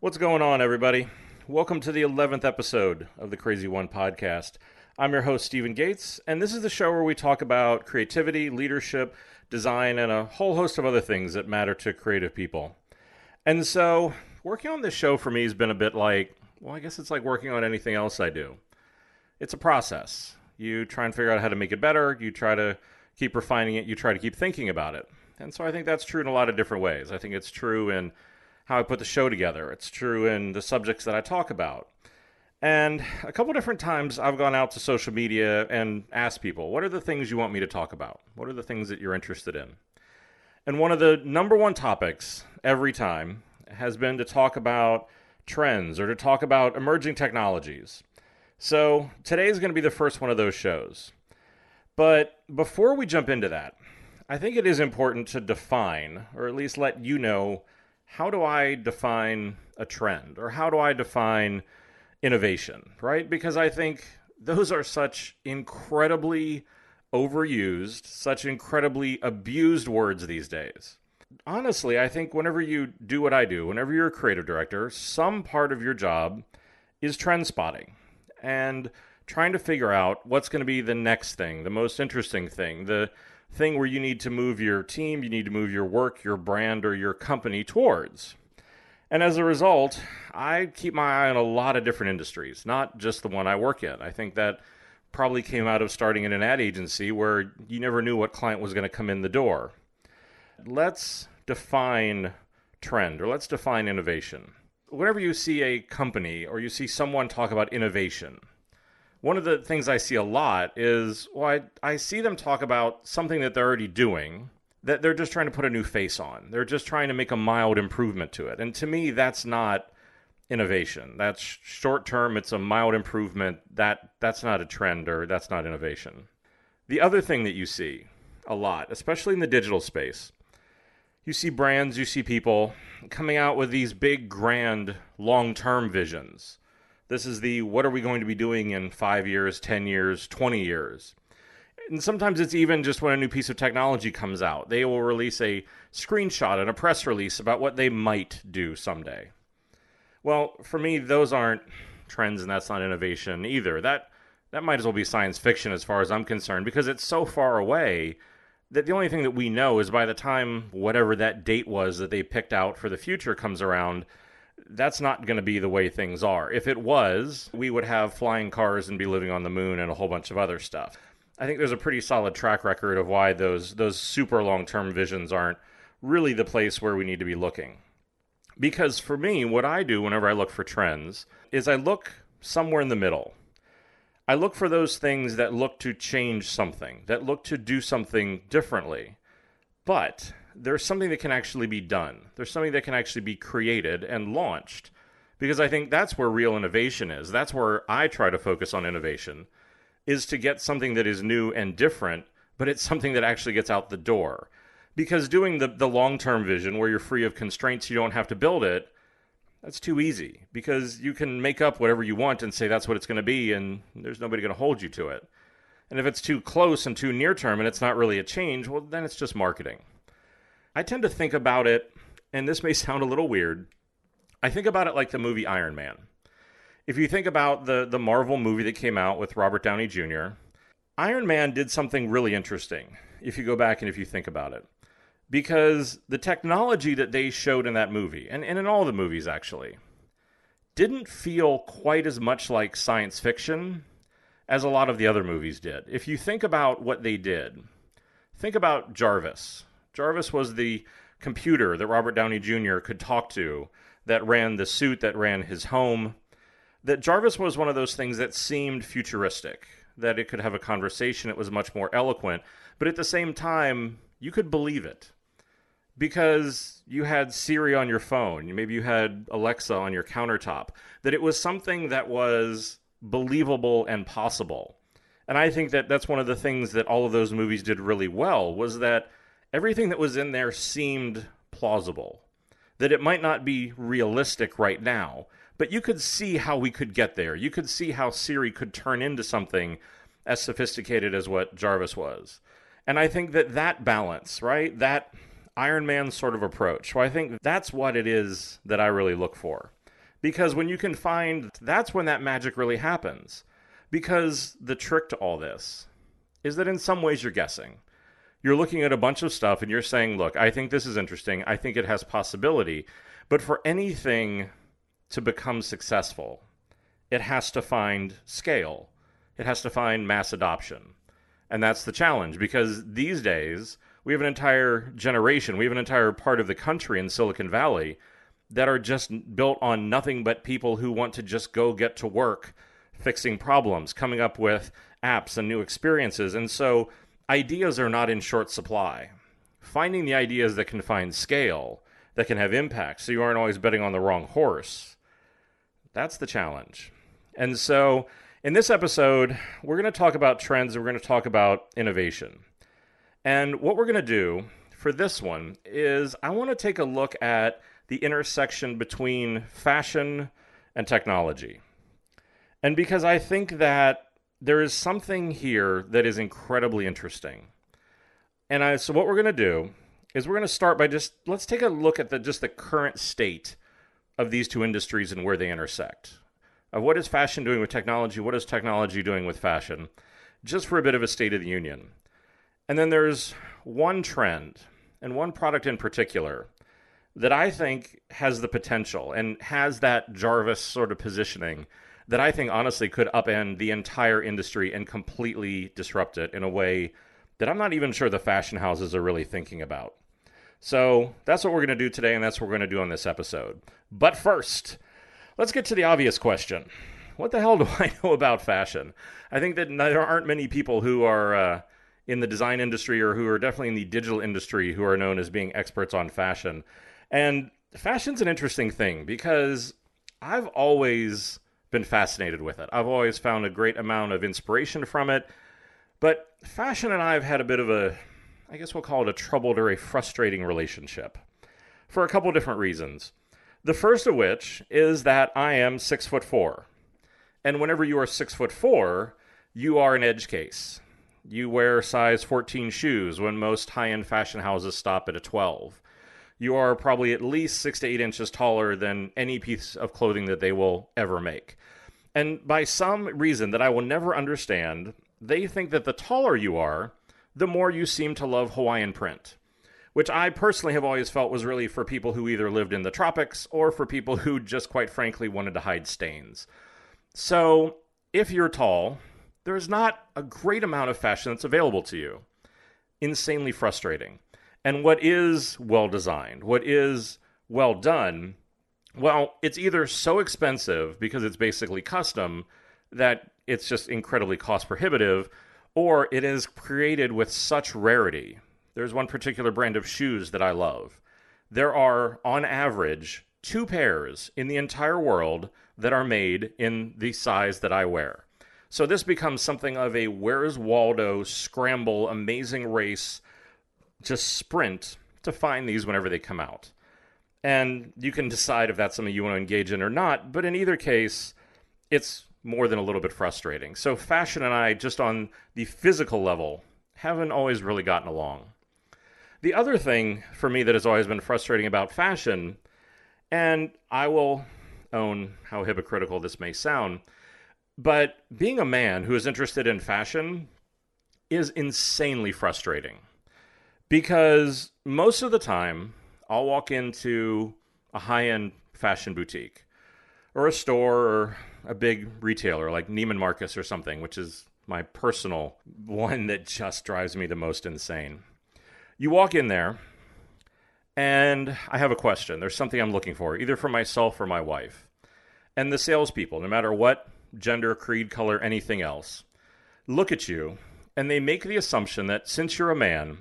What's going on, everybody? Welcome to the 11th episode of the Crazy One podcast. I'm your host, Stephen Gates, and this is the show where we talk about creativity, leadership, design, and a whole host of other things that matter to creative people. And so, working on this show for me has been a bit like, well, I guess it's like working on anything else I do. It's a process. You try and figure out how to make it better, you try to keep refining it, you try to keep thinking about it. And so I think that's true in a lot of different ways. I think it's true in how I put the show together, it's true in the subjects that I talk about. And a couple different times I've gone out to social media and asked people, what are the things you want me to talk about? What are the things that you're interested in? And one of the number one topics every time has been to talk about trends or to talk about emerging technologies. So today is going to be the first one of those shows. But before we jump into that, I think it is important to define, or at least let you know, how do I define a trend? Or how do I define innovation, right? Because I think those are such incredibly overused, such incredibly abused words these days. Honestly, I think whenever you do what I do, whenever you're a creative director, some part of your job is trend spotting and trying to figure out what's going to be the next thing, the most interesting thing, the thing where you need to move your team, you need to move your work, your brand, or your company towards. And as a result, I keep my eye on a lot of different industries, not just the one I work in. I think that probably came out of starting in an ad agency where you never knew what client was going to come in the door. Let's define trend or let's define innovation. Whenever you see a company or you see someone talk about innovation, one of the things I see a lot is well, I, I see them talk about something that they're already doing that they're just trying to put a new face on. They're just trying to make a mild improvement to it. And to me, that's not innovation. That's short term, it's a mild improvement. That that's not a trend or that's not innovation. The other thing that you see a lot, especially in the digital space, you see brands, you see people coming out with these big grand long-term visions. This is the what are we going to be doing in 5 years, 10 years, 20 years and sometimes it's even just when a new piece of technology comes out. They will release a screenshot and a press release about what they might do someday. Well, for me, those aren't trends and that's not innovation either. That that might as well be science fiction as far as I'm concerned because it's so far away that the only thing that we know is by the time whatever that date was that they picked out for the future comes around, that's not going to be the way things are. If it was, we would have flying cars and be living on the moon and a whole bunch of other stuff. I think there's a pretty solid track record of why those those super long term visions aren't really the place where we need to be looking. Because for me, what I do whenever I look for trends is I look somewhere in the middle. I look for those things that look to change something, that look to do something differently. But there's something that can actually be done. There's something that can actually be created and launched. Because I think that's where real innovation is. That's where I try to focus on innovation is to get something that is new and different, but it's something that actually gets out the door. Because doing the, the long term vision where you're free of constraints, you don't have to build it, that's too easy. Because you can make up whatever you want and say that's what it's going to be, and there's nobody going to hold you to it. And if it's too close and too near term and it's not really a change, well, then it's just marketing. I tend to think about it, and this may sound a little weird. I think about it like the movie Iron Man if you think about the the Marvel movie that came out with Robert Downey Jr., Iron Man did something really interesting. If you go back and if you think about it, because the technology that they showed in that movie, and, and in all the movies actually, didn't feel quite as much like science fiction as a lot of the other movies did. If you think about what they did, think about Jarvis. Jarvis was the computer that Robert Downey Jr. could talk to that ran the suit that ran his home that Jarvis was one of those things that seemed futuristic, that it could have a conversation, it was much more eloquent, but at the same time, you could believe it because you had Siri on your phone, maybe you had Alexa on your countertop, that it was something that was believable and possible. And I think that that's one of the things that all of those movies did really well was that everything that was in there seemed plausible. That it might not be realistic right now, but you could see how we could get there. You could see how Siri could turn into something as sophisticated as what Jarvis was. And I think that that balance, right? That Iron Man sort of approach. So I think that's what it is that I really look for. Because when you can find, that's when that magic really happens. Because the trick to all this is that in some ways you're guessing. You're looking at a bunch of stuff and you're saying, look, I think this is interesting. I think it has possibility. But for anything to become successful, it has to find scale, it has to find mass adoption. And that's the challenge because these days we have an entire generation, we have an entire part of the country in Silicon Valley that are just built on nothing but people who want to just go get to work fixing problems, coming up with apps and new experiences. And so ideas are not in short supply. Finding the ideas that can find scale, that can have impact, so you aren't always betting on the wrong horse, that's the challenge. And so in this episode, we're going to talk about trends and we're going to talk about innovation. And what we're going to do for this one is I want to take a look at the intersection between fashion and technology. And because I think that there is something here that is incredibly interesting. And I, so what we're going to do is we're going to start by just let's take a look at the just the current state of these two industries and where they intersect. Of what is fashion doing with technology? What is technology doing with fashion? Just for a bit of a state of the union. And then there's one trend and one product in particular that I think has the potential and has that Jarvis sort of positioning that I think honestly could upend the entire industry and completely disrupt it in a way that I'm not even sure the fashion houses are really thinking about. So that's what we're going to do today, and that's what we're going to do on this episode. But first, let's get to the obvious question What the hell do I know about fashion? I think that there aren't many people who are uh, in the design industry or who are definitely in the digital industry who are known as being experts on fashion. And fashion's an interesting thing because I've always been fascinated with it. I've always found a great amount of inspiration from it. But fashion and I have had a bit of a, I guess we'll call it a troubled or a frustrating relationship for a couple different reasons. The first of which is that I am six foot four. And whenever you are six foot four, you are an edge case. You wear size 14 shoes when most high end fashion houses stop at a 12 you are probably at least six to eight inches taller than any piece of clothing that they will ever make. And by some reason that I will never understand, they think that the taller you are, the more you seem to love Hawaiian print, which I personally have always felt was really for people who either lived in the tropics or for people who just quite frankly wanted to hide stains. So, if you're tall, there's not a great amount of fashion that's available to you. Insanely frustrating. And what is well designed, what is well done, well, it's either so expensive because it's basically custom that it's just incredibly cost prohibitive, or it is created with such rarity. There's one particular brand of shoes that I love. There are, on average, two pairs in the entire world that are made in the size that I wear. So this becomes something of a Where's Waldo scramble, amazing race just sprint to find these whenever they come out. And you can decide if that's something you want to engage in or not, but in either case, it's more than a little bit frustrating. So, fashion and I, just on the physical level, haven't always really gotten along. The other thing for me that has always been frustrating about fashion, and I will own how hypocritical this may sound, but being a man who is interested in fashion is insanely frustrating because most of the time I'll walk into a high end fashion boutique or a store or a big retailer like Neiman Marcus or something, which is my personal one that just drives me the most insane. You walk in there, and I have a question. There's something I'm looking for, either for myself or my wife. And the salespeople, no matter what gender, creed, color, anything else, look at you and they make the assumption that since you're a man,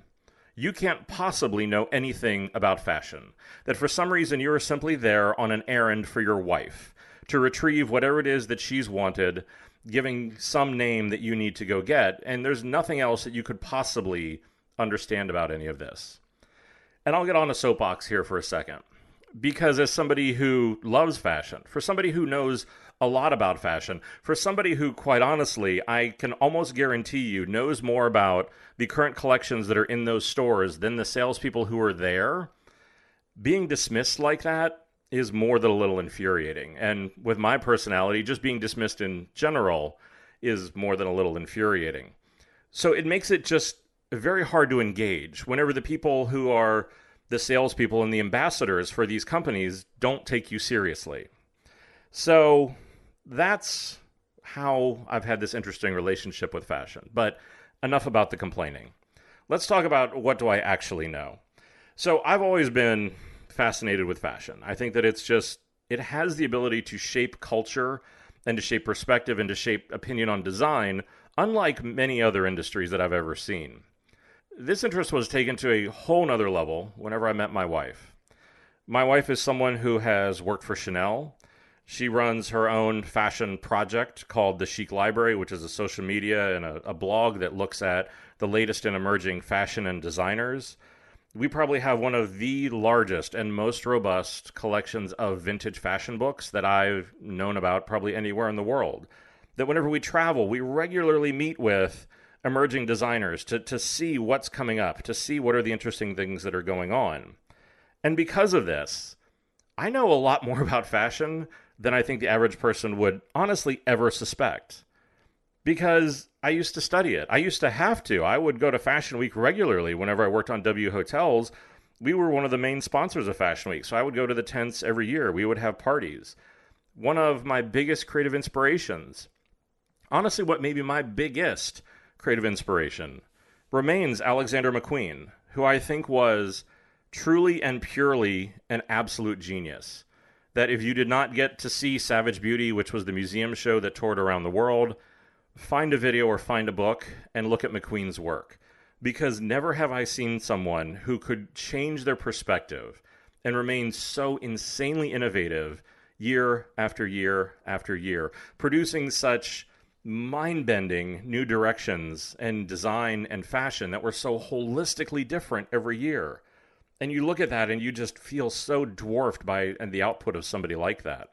you can't possibly know anything about fashion. That for some reason you are simply there on an errand for your wife to retrieve whatever it is that she's wanted, giving some name that you need to go get, and there's nothing else that you could possibly understand about any of this. And I'll get on a soapbox here for a second. Because as somebody who loves fashion, for somebody who knows a lot about fashion. For somebody who, quite honestly, I can almost guarantee you knows more about the current collections that are in those stores than the salespeople who are there, being dismissed like that is more than a little infuriating. And with my personality, just being dismissed in general is more than a little infuriating. So it makes it just very hard to engage whenever the people who are the salespeople and the ambassadors for these companies don't take you seriously. So that's how I've had this interesting relationship with fashion. But enough about the complaining. Let's talk about what do I actually know. So I've always been fascinated with fashion. I think that it's just it has the ability to shape culture and to shape perspective and to shape opinion on design, unlike many other industries that I've ever seen. This interest was taken to a whole nother level whenever I met my wife. My wife is someone who has worked for Chanel. She runs her own fashion project called the Chic Library, which is a social media and a, a blog that looks at the latest and emerging fashion and designers we probably have one of the largest and most robust collections of vintage fashion books that I've known about probably anywhere in the world. That whenever we travel, we regularly meet with emerging designers to, to see what's coming up, to see what are the interesting things that are going on. And because of this, I know a lot more about fashion than I think the average person would honestly ever suspect. Because I used to study it. I used to have to. I would go to Fashion Week regularly whenever I worked on W Hotels. We were one of the main sponsors of Fashion Week, so I would go to the tents every year. We would have parties. One of my biggest creative inspirations, honestly, what may be my biggest creative inspiration, remains Alexander McQueen, who I think was truly and purely an absolute genius. That if you did not get to see Savage Beauty, which was the museum show that toured around the world, find a video or find a book and look at McQueen's work because never have I seen someone who could change their perspective and remain so insanely innovative year after year after year, producing such mind bending new directions and design and fashion that were so holistically different every year. And you look at that and you just feel so dwarfed by the output of somebody like that.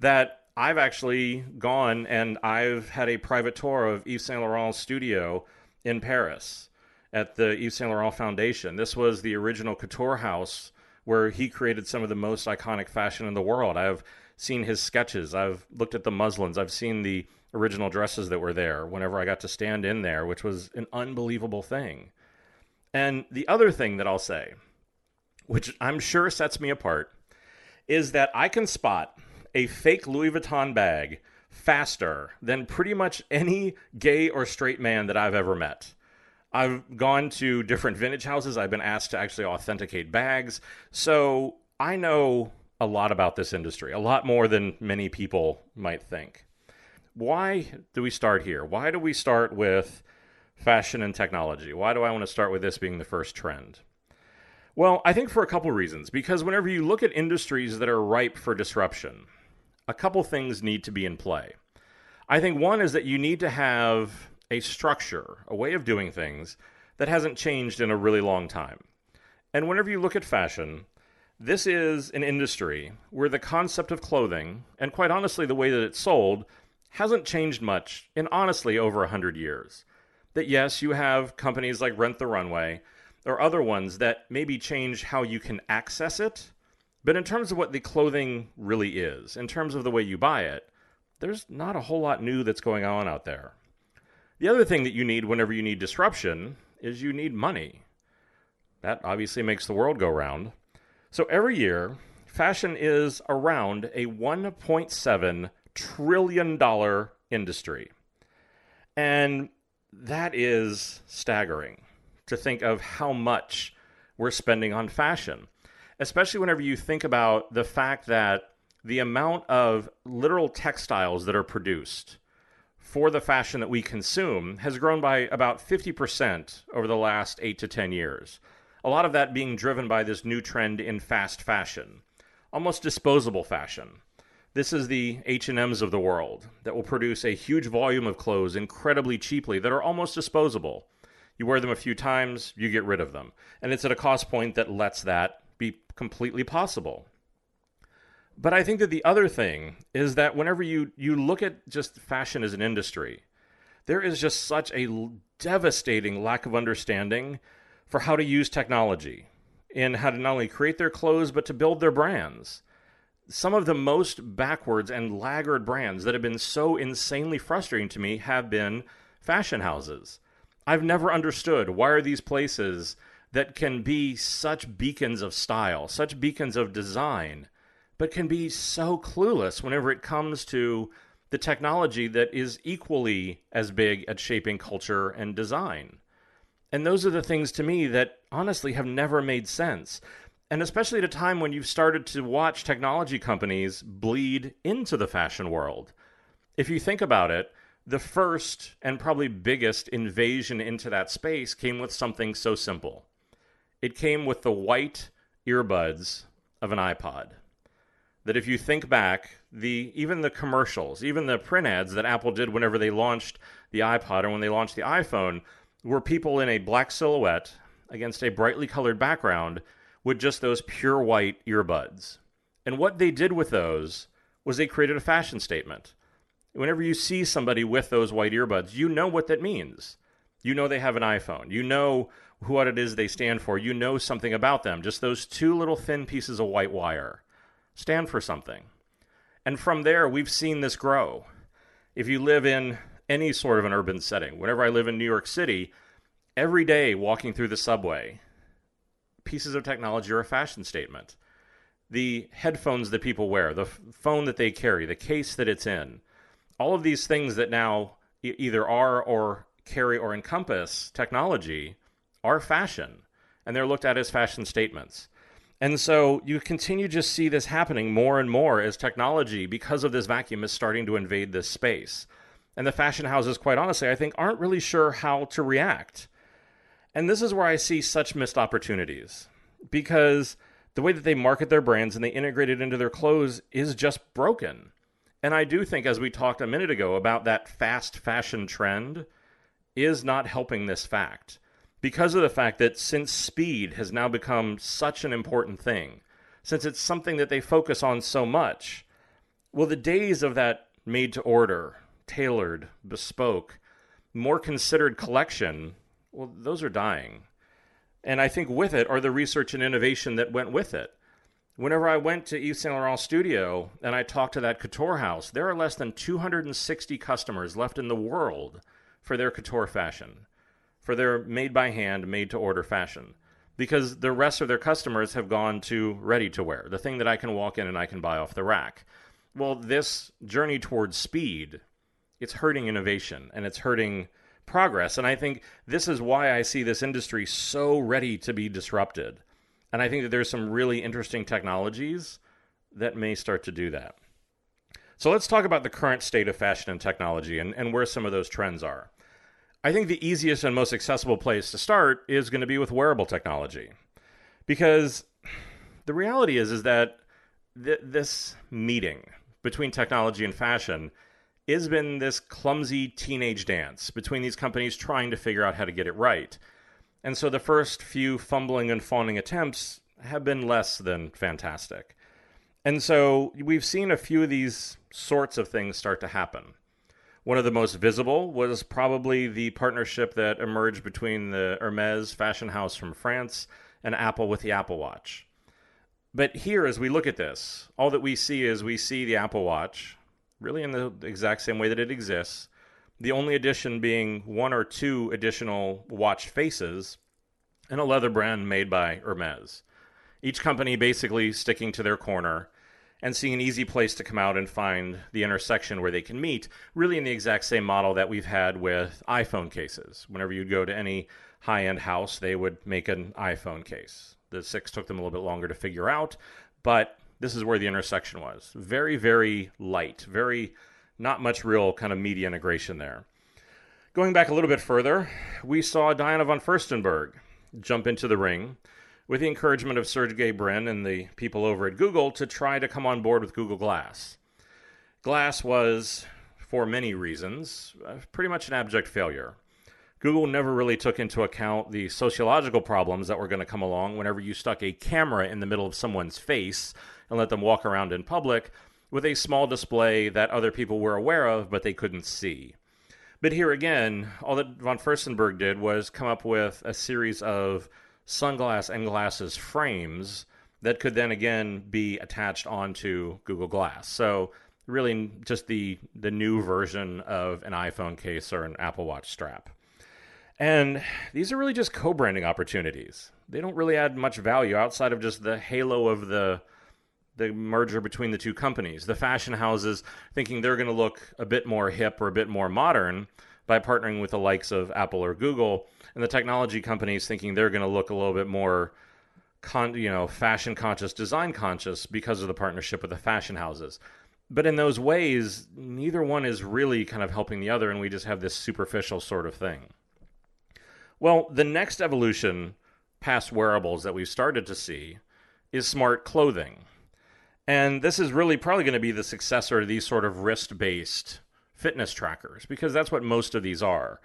That I've actually gone and I've had a private tour of Yves Saint Laurent's studio in Paris at the Yves Saint Laurent Foundation. This was the original couture house where he created some of the most iconic fashion in the world. I've seen his sketches, I've looked at the muslins, I've seen the original dresses that were there whenever I got to stand in there, which was an unbelievable thing. And the other thing that I'll say, which I'm sure sets me apart, is that I can spot a fake Louis Vuitton bag faster than pretty much any gay or straight man that I've ever met. I've gone to different vintage houses. I've been asked to actually authenticate bags. So I know a lot about this industry, a lot more than many people might think. Why do we start here? Why do we start with fashion and technology? Why do I want to start with this being the first trend? Well, I think for a couple reasons. Because whenever you look at industries that are ripe for disruption, a couple things need to be in play. I think one is that you need to have a structure, a way of doing things that hasn't changed in a really long time. And whenever you look at fashion, this is an industry where the concept of clothing, and quite honestly, the way that it's sold, hasn't changed much in honestly over 100 years. That yes, you have companies like Rent the Runway or other ones that maybe change how you can access it, but in terms of what the clothing really is, in terms of the way you buy it, there's not a whole lot new that's going on out there. The other thing that you need whenever you need disruption is you need money. That obviously makes the world go round. So every year, fashion is around a $1.7 trillion industry. And that is staggering to think of how much we're spending on fashion especially whenever you think about the fact that the amount of literal textiles that are produced for the fashion that we consume has grown by about 50% over the last 8 to 10 years. A lot of that being driven by this new trend in fast fashion, almost disposable fashion. This is the H&Ms of the world that will produce a huge volume of clothes incredibly cheaply that are almost disposable. You wear them a few times, you get rid of them. And it's at a cost point that lets that be completely possible. But I think that the other thing is that whenever you, you look at just fashion as an industry, there is just such a devastating lack of understanding for how to use technology and how to not only create their clothes, but to build their brands. Some of the most backwards and laggard brands that have been so insanely frustrating to me have been fashion houses. I've never understood why are these places that can be such beacons of style, such beacons of design, but can be so clueless whenever it comes to the technology that is equally as big at shaping culture and design. And those are the things to me that honestly have never made sense. And especially at a time when you've started to watch technology companies bleed into the fashion world. If you think about it, the first and probably biggest invasion into that space came with something so simple it came with the white earbuds of an iPod. That if you think back, the even the commercials, even the print ads that Apple did whenever they launched the iPod or when they launched the iPhone, were people in a black silhouette against a brightly colored background with just those pure white earbuds. And what they did with those was they created a fashion statement. Whenever you see somebody with those white earbuds, you know what that means. You know they have an iPhone. You know what it is they stand for. You know something about them. Just those two little thin pieces of white wire stand for something. And from there, we've seen this grow. If you live in any sort of an urban setting, whenever I live in New York City, every day walking through the subway, pieces of technology are a fashion statement. The headphones that people wear, the phone that they carry, the case that it's in, all of these things that now either are or carry or encompass technology are fashion, and they're looked at as fashion statements. And so you continue to see this happening more and more as technology, because of this vacuum, is starting to invade this space. And the fashion houses, quite honestly, I think aren't really sure how to react. And this is where I see such missed opportunities because the way that they market their brands and they integrate it into their clothes is just broken. And I do think, as we talked a minute ago about that fast fashion trend, is not helping this fact because of the fact that since speed has now become such an important thing, since it's something that they focus on so much, well, the days of that made to order, tailored, bespoke, more considered collection, well, those are dying. And I think with it are the research and innovation that went with it. Whenever I went to Yves Saint Laurent studio and I talked to that couture house, there are less than 260 customers left in the world for their couture fashion for their made by hand, made to order fashion. Because the rest of their customers have gone to ready to wear, the thing that I can walk in and I can buy off the rack. Well, this journey towards speed, it's hurting innovation and it's hurting progress. And I think this is why I see this industry so ready to be disrupted. And I think that there's some really interesting technologies that may start to do that. So let's talk about the current state of fashion and technology and, and where some of those trends are. I think the easiest and most accessible place to start is going to be with wearable technology. Because the reality is is that th- this meeting between technology and fashion has been this clumsy teenage dance between these companies trying to figure out how to get it right. And so the first few fumbling and fawning attempts have been less than fantastic. And so we've seen a few of these sorts of things start to happen. One of the most visible was probably the partnership that emerged between the Hermes fashion house from France and Apple with the Apple Watch. But here, as we look at this, all that we see is we see the Apple Watch really in the exact same way that it exists. The only addition being one or two additional watch faces and a leather brand made by Hermes. Each company basically sticking to their corner and seeing an easy place to come out and find the intersection where they can meet, really in the exact same model that we've had with iPhone cases. Whenever you'd go to any high end house, they would make an iPhone case. The 6 took them a little bit longer to figure out, but this is where the intersection was. Very, very light, very not much real kind of media integration there. Going back a little bit further, we saw Diana von Furstenberg jump into the ring with the encouragement of Sergey Brin and the people over at Google to try to come on board with Google Glass. Glass was, for many reasons, uh, pretty much an abject failure. Google never really took into account the sociological problems that were going to come along whenever you stuck a camera in the middle of someone's face and let them walk around in public with a small display that other people were aware of but they couldn't see. But here again, all that von Furstenberg did was come up with a series of sunglass and glasses frames that could then again be attached onto Google Glass. So really just the the new version of an iPhone case or an Apple Watch strap. And these are really just co-branding opportunities. They don't really add much value outside of just the halo of the the merger between the two companies. The fashion houses thinking they're going to look a bit more hip or a bit more modern by partnering with the likes of Apple or Google, and the technology companies thinking they're going to look a little bit more con- you know, fashion conscious, design conscious because of the partnership with the fashion houses. But in those ways, neither one is really kind of helping the other, and we just have this superficial sort of thing. Well, the next evolution past wearables that we've started to see is smart clothing. And this is really probably going to be the successor to these sort of wrist based fitness trackers because that's what most of these are.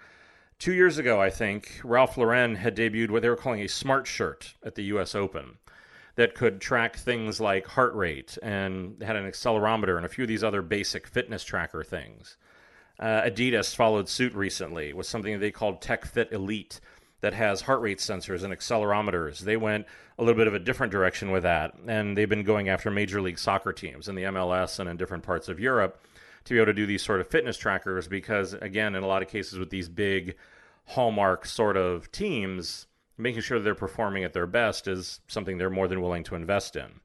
Two years ago, I think, Ralph Lauren had debuted what they were calling a smart shirt at the US Open that could track things like heart rate and had an accelerometer and a few of these other basic fitness tracker things. Uh, Adidas followed suit recently with something they called Tech Fit Elite that has heart rate sensors and accelerometers. They went a little bit of a different direction with that, and they've been going after Major League Soccer teams in the MLS and in different parts of Europe to be able to do these sort of fitness trackers because, again, in a lot of cases with these big hallmark sort of teams, making sure they're performing at their best is something they're more than willing to invest in.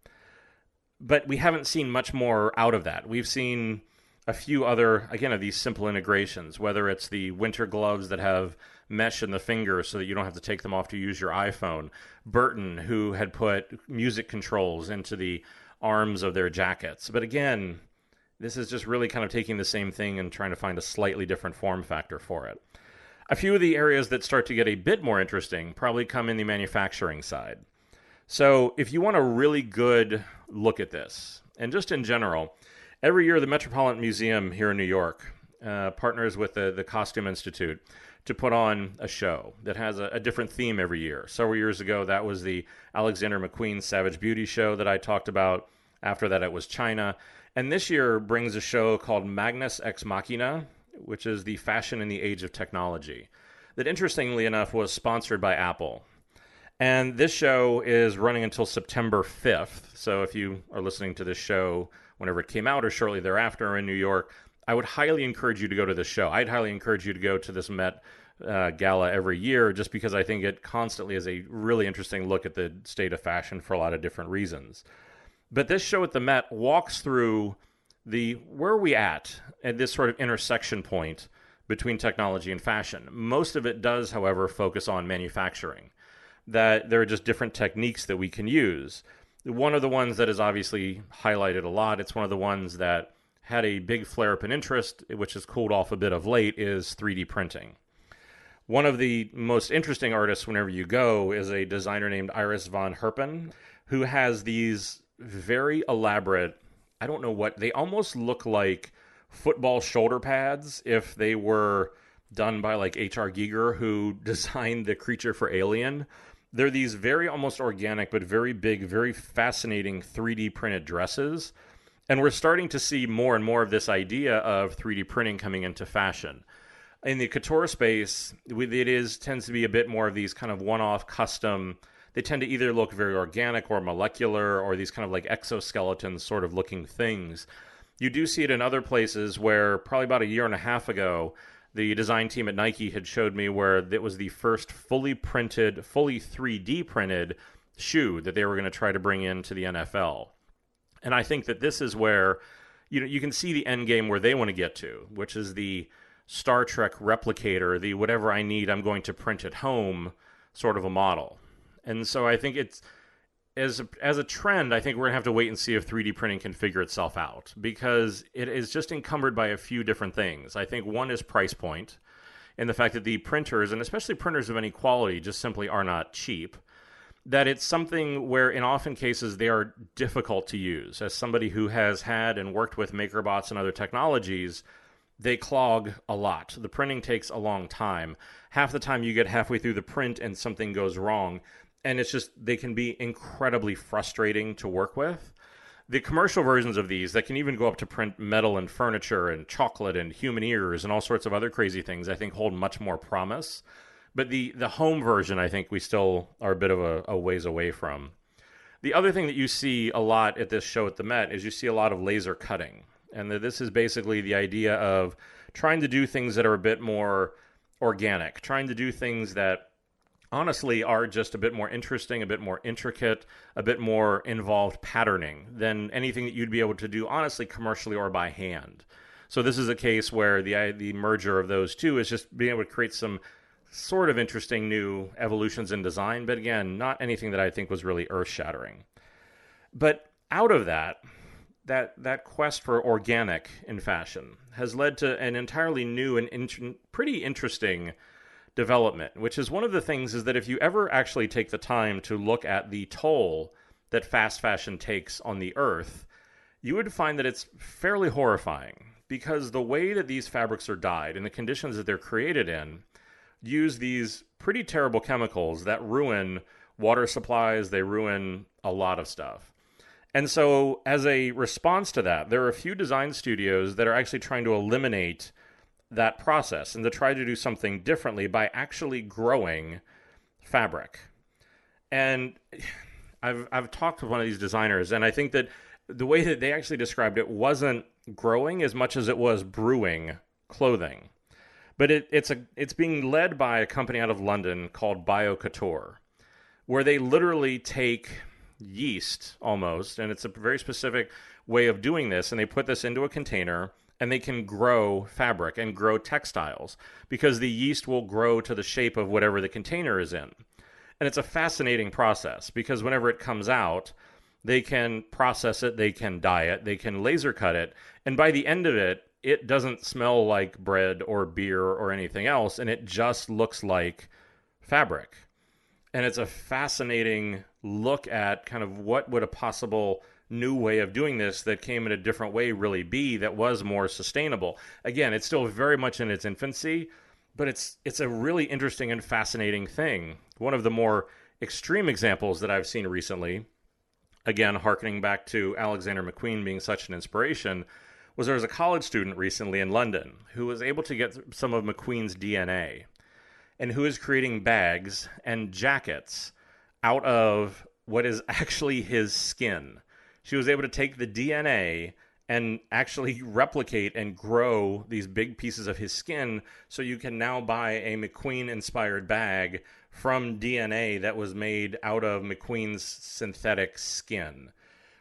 But we haven't seen much more out of that. We've seen a few other, again, of these simple integrations, whether it's the winter gloves that have mesh in the fingers so that you don't have to take them off to use your iPhone. Burton, who had put music controls into the arms of their jackets. But again, this is just really kind of taking the same thing and trying to find a slightly different form factor for it. A few of the areas that start to get a bit more interesting probably come in the manufacturing side. So, if you want a really good look at this, and just in general, every year the Metropolitan Museum here in New York uh, partners with the, the Costume Institute to put on a show that has a, a, different theme every year. Several years ago, that was the Alexander McQueen Savage Beauty show that I talked about. After that, it was China. And this year brings a show called Manus Ex Machina, which is the fashion in the age of technology, that interestingly enough was sponsored by Apple. And this show is running until September 5th. So if you are listening to this show whenever it came out or shortly thereafter in New York, I would highly encourage you to go to this show. I'd highly encourage you to go to this Met uh, gala every year just because I think it constantly is a really interesting look at the state of fashion for a lot of different reasons. But this show at the Met walks through the where are we at at this sort of intersection point between technology and fashion. Most of it does, however, focus on manufacturing. That there are just different techniques that we can use. One of the ones that is obviously highlighted a lot, it's one of the ones that had a big flare up in interest, which has cooled off a bit of late, is 3D printing. One of the most interesting artists, whenever you go, is a designer named Iris van Herpen, who has these very elaborate. I don't know what they almost look like football shoulder pads if they were done by like H.R. Giger, who designed the creature for Alien. They're these very almost organic, but very big, very fascinating 3D printed dresses. And we're starting to see more and more of this idea of 3D printing coming into fashion. In the couture space, it is tends to be a bit more of these kind of one-off custom they tend to either look very organic or molecular or these kind of like exoskeleton sort of looking things. You do see it in other places where probably about a year and a half ago, the design team at Nike had showed me where it was the first fully printed, fully 3D printed shoe that they were going to try to bring into the NFL. And I think that this is where you know you can see the end game where they want to get to, which is the Star Trek replicator, the whatever I need, I'm going to print at home sort of a model. And so I think it's as a, as a trend, I think we're gonna have to wait and see if 3D printing can figure itself out because it is just encumbered by a few different things. I think one is price point, and the fact that the printers and especially printers of any quality just simply are not cheap. That it's something where, in often cases, they are difficult to use. As somebody who has had and worked with MakerBots and other technologies, they clog a lot. The printing takes a long time. Half the time, you get halfway through the print and something goes wrong and it's just they can be incredibly frustrating to work with. The commercial versions of these that can even go up to print metal and furniture and chocolate and human ears and all sorts of other crazy things, I think hold much more promise. But the the home version, I think we still are a bit of a, a ways away from. The other thing that you see a lot at this show at the Met is you see a lot of laser cutting. And this is basically the idea of trying to do things that are a bit more organic, trying to do things that honestly are just a bit more interesting, a bit more intricate, a bit more involved patterning than anything that you'd be able to do honestly commercially or by hand. So this is a case where the the merger of those two is just being able to create some sort of interesting new evolutions in design, but again, not anything that I think was really earth-shattering. But out of that, that that quest for organic in fashion has led to an entirely new and in- pretty interesting development, which is one of the things is that if you ever actually take the time to look at the toll that fast fashion takes on the earth, you would find that it's fairly horrifying because the way that these fabrics are dyed and the conditions that they're created in use these pretty terrible chemicals that ruin water supplies, they ruin a lot of stuff. And so, as a response to that, there are a few design studios that are actually trying to eliminate that process and to try to do something differently by actually growing fabric. And I've I've talked with one of these designers, and I think that the way that they actually described it wasn't growing as much as it was brewing clothing. But it, it's a it's being led by a company out of London called BioCouture, where they literally take yeast almost, and it's a very specific way of doing this. And they put this into a container and they can grow fabric and grow textiles because the yeast will grow to the shape of whatever the container is in. And it's a fascinating process because whenever it comes out, they can process it, they can dye it, they can laser cut it, and by the end of it, it doesn't smell like bread or beer or anything else, and it just looks like fabric and it's a fascinating look at kind of what would a possible new way of doing this that came in a different way really be that was more sustainable. Again, it's still very much in its infancy, but it's it's a really interesting and fascinating thing. One of the more extreme examples that I've seen recently, again harkening back to Alexander McQueen being such an inspiration, was there was a college student recently in London who was able to get some of McQueen's DNA and who is creating bags and jackets out of what is actually his skin. She was able to take the DNA and actually replicate and grow these big pieces of his skin so you can now buy a McQueen inspired bag from DNA that was made out of McQueen's synthetic skin,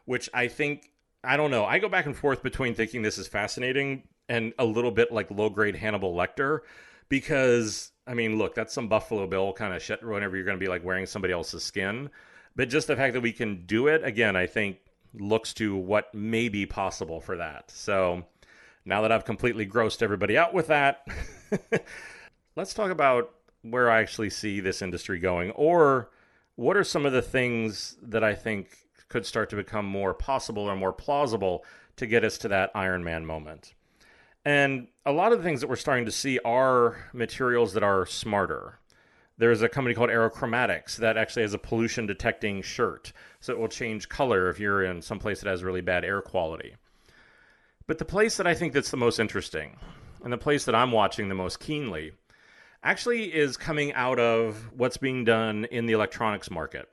which I think I don't know. I go back and forth between thinking this is fascinating and a little bit like low grade Hannibal Lecter because I mean, look, that's some Buffalo Bill kind of shit whenever you're going to be like wearing somebody else's skin. But just the fact that we can do it, again, I think looks to what may be possible for that. So now that I've completely grossed everybody out with that, let's talk about where I actually see this industry going, or what are some of the things that I think could start to become more possible or more plausible to get us to that Iron Man moment. And a lot of the things that we're starting to see are materials that are smarter. There's a company called Aerochromics that actually has a pollution detecting shirt. So it will change color if you're in some place that has really bad air quality. But the place that I think that's the most interesting, and the place that I'm watching the most keenly, actually is coming out of what's being done in the electronics market.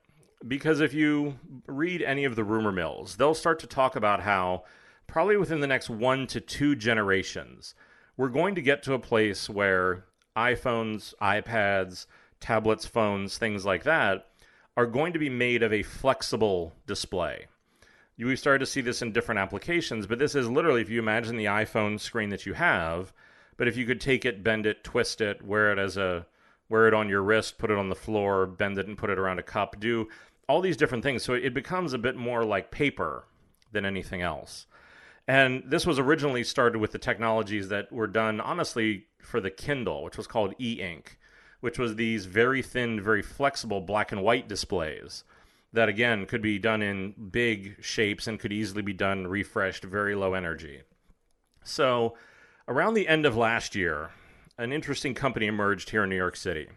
Because if you read any of the rumor mills, they'll start to talk about how probably within the next one to two generations, we're going to get to a place where iPhones, iPads, tablets, phones, things like that are going to be made of a flexible display. We've started to see this in different applications, but this is literally if you imagine the iPhone screen that you have, but if you could take it, bend it, twist it, wear it as a wear it on your wrist, put it on the floor, bend it and put it around a cup, do all these different things. So it becomes a bit more like paper than anything else. And this was originally started with the technologies that were done, honestly, for the Kindle, which was called e ink, which was these very thin, very flexible black and white displays that, again, could be done in big shapes and could easily be done refreshed, very low energy. So, around the end of last year, an interesting company emerged here in New York City.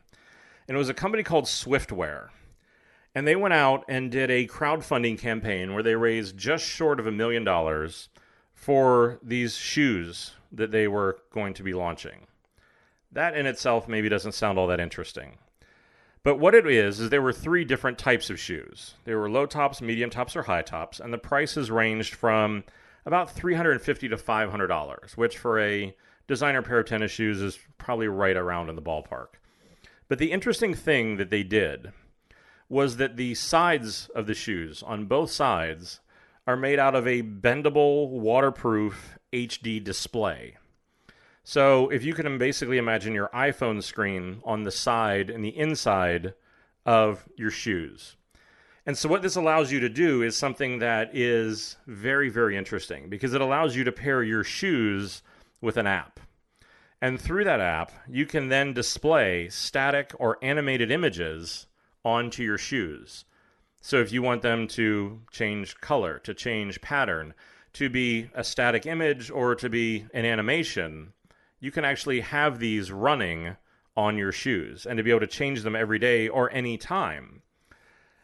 And it was a company called ShiftWear. And they went out and did a crowdfunding campaign where they raised just short of a million dollars for these shoes that they were going to be launching. That in itself maybe doesn't sound all that interesting. But what it is, is there were three different types of shoes. There were low tops, medium tops, or high tops, and the prices ranged from about $350 to $500, which for a designer pair of tennis shoes is probably right around in the ballpark. But the interesting thing that they did was that the sides of the shoes on both sides are made out of a bendable, waterproof HD display. So if you can basically imagine your iPhone screen on the side and the inside of your shoes. And so what this allows you to do is something that is very, very interesting because it allows you to pair your shoes with an app. And through that app, you can then display static or animated images onto your shoes. So if you want them to change color, to change pattern, to be a static image, or to be an animation, you can actually have these running on your shoes and to be able to change them every day or any time.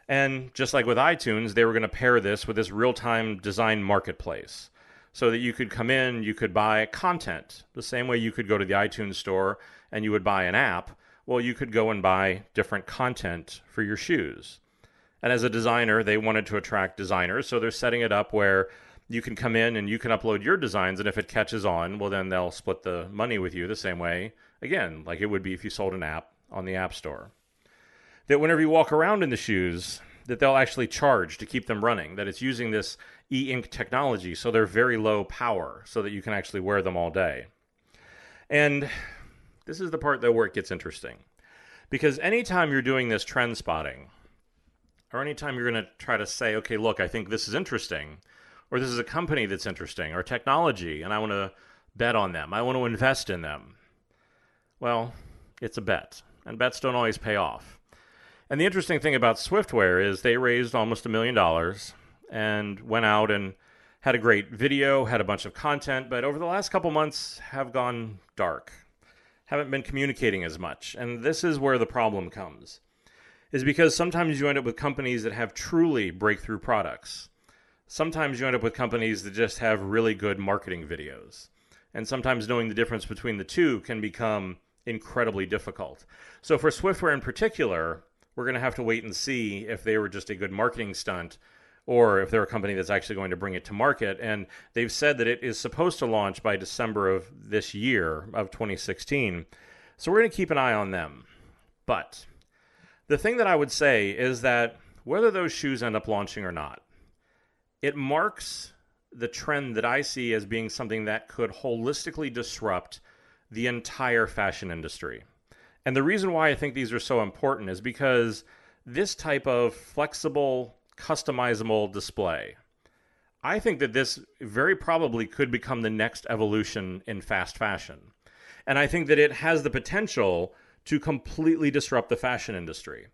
And just like with iTunes, they were going to pair this with this real time design marketplace so that you could come in, you could buy content the same way you could go to the iTunes store and you would buy an app. Well, you could go and buy different content for your shoes. And as a designer, they wanted to attract designers. So they're setting it up where you can come in and you can upload your designs. And if it catches on, well, then they'll split the money with you the same way, again, like it would be if you sold an app on the App Store. That whenever you walk around in the shoes, that they'll actually charge to keep them running, that it's using this e ink technology. So they're very low power so that you can actually wear them all day. And this is the part though where it gets interesting. Because anytime you're doing this trend spotting, or anytime you're going to try to say, okay, look, I think this is interesting, or this is a company that's interesting, or technology, and I want to bet on them, I want to invest in them. Well, it's a bet, and bets don't always pay off. And the interesting thing about ShiftWear is they raised almost a million dollars and went out and had a great video, had a bunch of content, but over the last couple months have gone dark. Haven't been communicating as much. And this is where the problem comes is because sometimes you end up with companies that have truly breakthrough products. Sometimes you end up with companies that just have really good marketing videos. And sometimes knowing the difference between the two can become incredibly difficult. So, for ShiftWear in particular, we're going to have to wait and see if they were just a good marketing stunt or if they're a company that's actually going to bring it to market. And they've said that it is supposed to launch by December of this year, of 2016. So, we're going to keep an eye on them. But the thing that I would say is that whether those shoes end up launching or not, it marks the trend that I see as being something that could holistically disrupt the entire fashion industry. And the reason why I think these are so important is because this type of flexible, customizable display, I think that this very probably could become the next evolution in fast fashion. And I think that it has the potential to completely disrupt the fashion industry.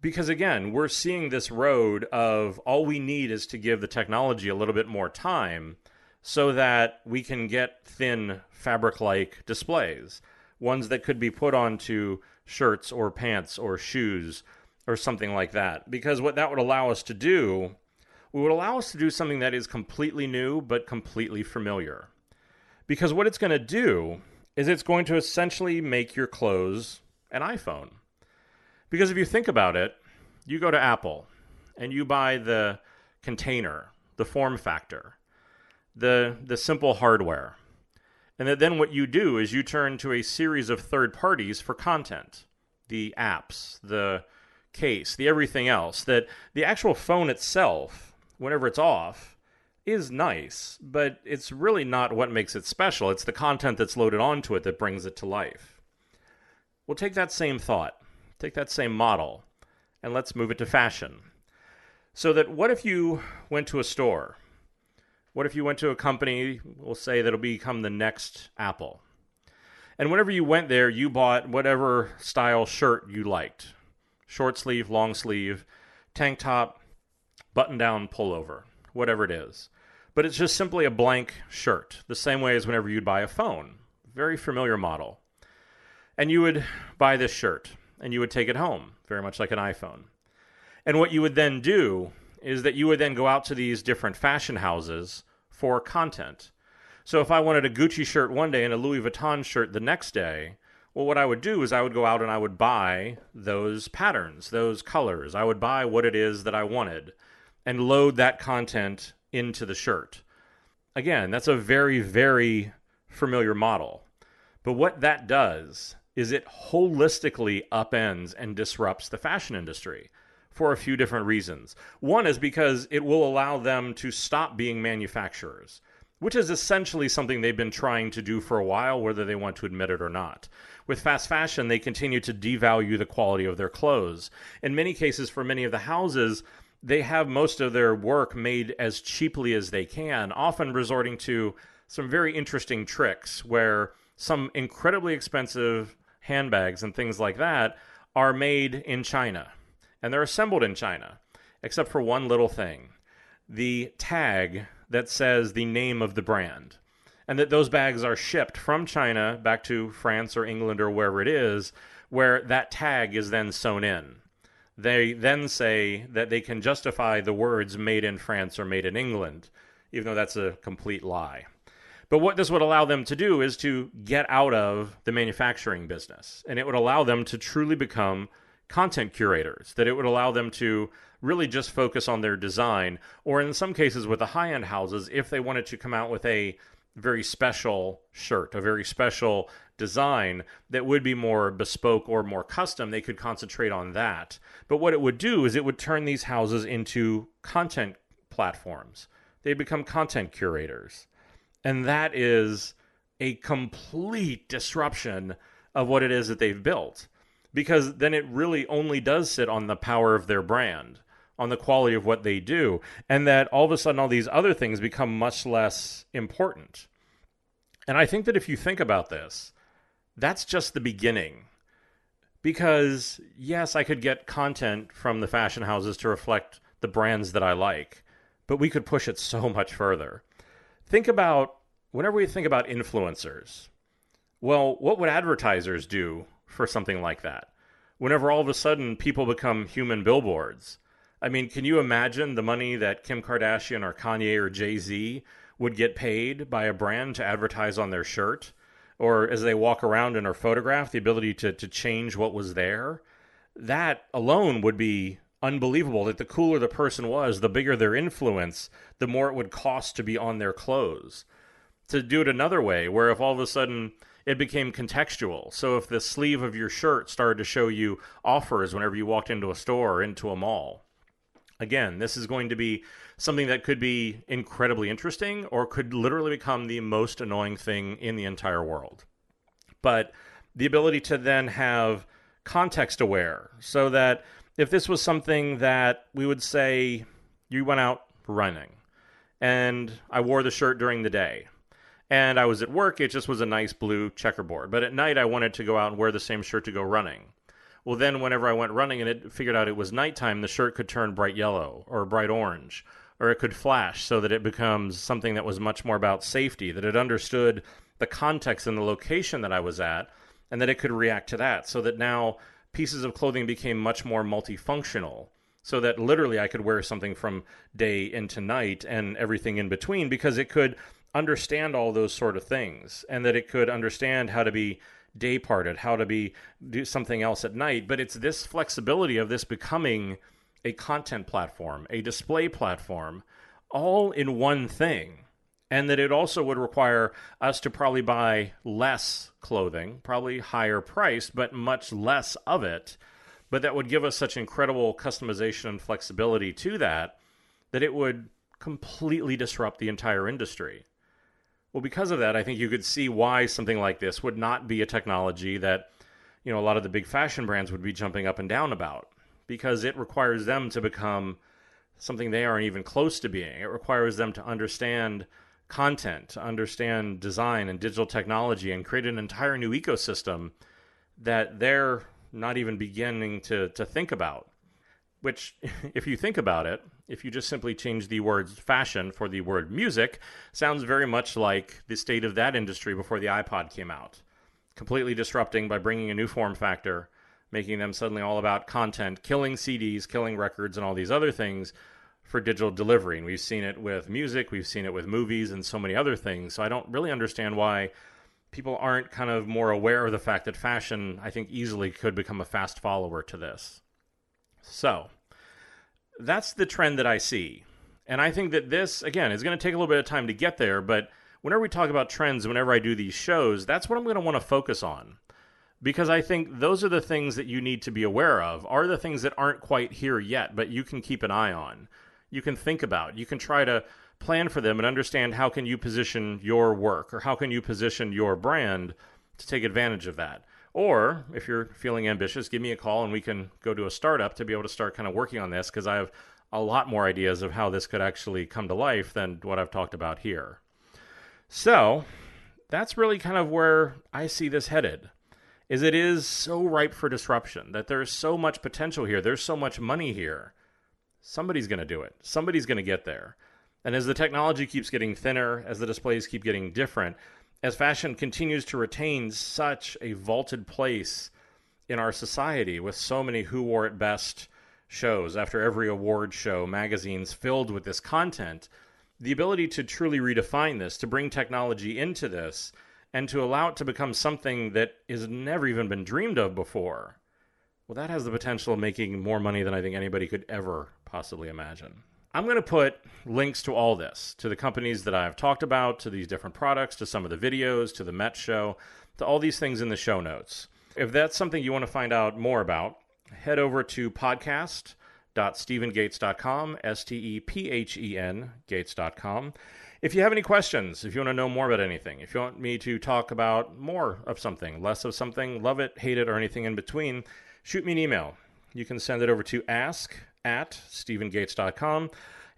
Because again, we're seeing this road of all we need is to give the technology a little bit more time so that we can get thin fabric like displays, ones that could be put onto shirts or pants or shoes or something like that. Because what that would allow us to do, would allow us to do something that is completely new but completely familiar. Because what it's going to do is it's going to essentially make your clothes an iPhone. Because if you think about it, you go to Apple and you buy the container, the form factor, the the simple hardware. And then what you do is you turn to a series of third parties for content, the apps, the case, the everything else that the actual phone itself, whenever it's off, is nice, but it's really not what makes it special. It's the content that's loaded onto it that brings it to life. We'll take that same thought, take that same model, and let's move it to fashion. So that what if you went to a store? What if you went to a company, we'll say that'll become the next Apple? And whenever you went there, you bought whatever style shirt you liked short sleeve, long sleeve, tank top, button down pullover whatever it is. But it's just simply a blank shirt, the same way as whenever you'd buy a phone. Very familiar model. And you would buy this shirt and you would take it home, very much like an iPhone. And what you would then do is that you would then go out to these different fashion houses for content. So if I wanted a Gucci shirt one day and a Louis Vuitton shirt the next day, Well, what I would do is I would go out and I would buy those patterns, those colors. I would buy what it is that I wanted and load that content into the shirt. Again, that's a very, very familiar model. But what that does is it holistically upends and disrupts the fashion industry for a few different reasons. One is because it will allow them to stop being manufacturers, which is essentially something they've been trying to do for a while, whether they want to admit it or not. With fast fashion, they continue to devalue the quality of their clothes. In many cases, for many of the houses, they have most of their work made as cheaply as they can, often resorting to some very interesting tricks where some incredibly expensive handbags and things like that are made in China and they're assembled in China, except for one little thing the tag that says the name of the brand. And that those bags are shipped from China back to France or England or wherever it is, where that tag is then sewn in. They then say that they can justify the words made in France or made in England, even though that's a complete lie. But what this would allow them to do is to get out of the manufacturing business. And it would allow them to truly become content curators, that it would allow them to really just focus on their design. Or in some cases, with the high end houses, if they wanted to come out with a very special shirt, a very special design that would be more bespoke or more custom, they could concentrate on that. But what it would do is it would turn these houses into content platforms. They become content curators. And that is a complete disruption of what it is that they've built. Because then it really only does sit on the power of their brand, on the quality of what they do. And that all of a sudden, all these other things become much less important. And I think that if you think about this, that's just the beginning. Because, yes, I could get content from the fashion houses to reflect the brands that I like, but we could push it so much further think about whenever we think about influencers, well, what would advertisers do for something like that? Whenever all of a sudden people become human billboards. I mean, can you imagine the money that Kim Kardashian or Kanye or Jay Z would get paid by a brand to advertise on their shirt? Or as they walk around and are photographed, the ability to, to change what was there? That alone would be unbelievable that the cooler the person was, the bigger their influence, the more it would cost to be on their clothes. To do it another way, where if all of a sudden it became contextual. So if the sleeve of your shirt started to show you offers whenever you walked into a store or into a mall. Again, this is going to be something that could be incredibly interesting or could literally become the most annoying thing in the entire world. But the ability to then have context aware so that if this was something that we would say you went out running and I wore the shirt during the day and I was at work, it just was a nice blue checkerboard. But at night, I wanted to go out and wear the same shirt to go running. Well, then whenever I went running and it figured out it was nighttime, the shirt could turn bright yellow or bright orange, or it could flash so that it becomes something that was much more about safety, that it understood the context and the location that I was at, and that it could react to that. So that now pieces of clothing became much more multifunctional so that literally I could wear something from day into night and everything in between because it could understand all those sort of things and that it could understand how to be day part, parted, how to be do something else at night. But it's this flexibility of this becoming a content platform, a display platform, all in one thing and that it also would require us to probably buy less clothing, probably higher price, but much less of it. But that would give us such incredible customization and flexibility to that that it would completely disrupt the entire industry. Well, because of that, I think you could see why something like this would not be a technology that, you know, a lot of the big fashion brands would be jumping up and down about because it requires them to become something they aren't even close to being. It requires them to understand content, to understand design and digital technology, and create an entire new ecosystem that they're not even beginning to, to think about. Which, if you think about it, if you just simply change the words fashion for the word music, sounds very much like the state of that industry before the iPod came out. Completely disrupting by bringing a new form factor, making them suddenly all about content, killing CDs, killing records, and all these other things for digital delivery. And we've seen it with music, we've seen it with movies, and so many other things. So I don't really understand why people aren't kind of more aware of the fact that fashion, I think, easily could become a fast follower to this. So that's the trend that I see. And I think that this, again, is going to take a little bit of time to get there. But whenever we talk about trends, whenever I do these shows, that's what I'm going to want to focus on. Because I think those are the things that you need to be aware of, are the things that aren't quite here yet, but you can keep an eye on. You can think about. You can try to plan for them and understand how can you position your work or how can you position your brand to take advantage of that. Or if you're feeling ambitious, give me a call and we can go to a startup to be able to start kind of working on this because I have a lot more ideas of how this could actually come to life than what I've talked about here. So, that's really kind of where I see this headed. Is it is so ripe for disruption that there's so much potential here. There's so much money here. Somebody's going to do it. Somebody's going to get there. And as the technology keeps getting thinner, as the displays keep getting different, as fashion continues to retain such a vaulted place in our society with so many Who Wore It Best shows after every award show, magazines filled with this content, the ability to truly redefine this, to bring technology into this, and to allow it to become something that has never even been dreamed of before, well, that has the potential of making more money than I think anybody could ever possibly imagine. I'm going to put links to all this, to the companies that I've talked about, to these different products, to some of the videos, to the Met show, to all these things in the show notes. If that's something you want to find out more about, head over to podcast.stephengates.com, S T E P H E N, gates.com. If you have any questions, if you want to know more about anything, if you want me to talk about more of something, less of something, love it, hate it, or anything in between, shoot me an email. You can send it over to ask at stephengates.com,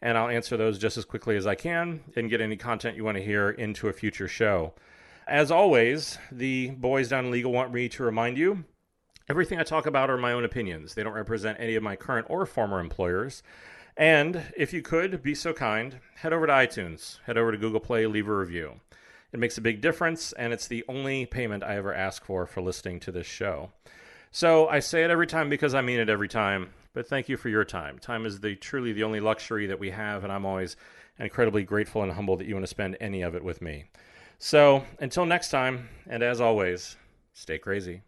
and I'll answer those just as quickly as I can and get any content you want to hear into a future show. As always, the boys down in legal want me to remind you everything I talk about are my own opinions. They don't represent any of my current or former employers. And if you could, be so kind, head over to iTunes, head over to Google Play, leave a review. It makes a big difference, and it's the only payment I ever ask for for listening to this show. So I say it every time because I mean it every time. But thank you for your time. Time is the truly the only luxury that we have, and I'm always incredibly grateful and humble that you want to spend any of it with me. So until next time, and as always, stay crazy.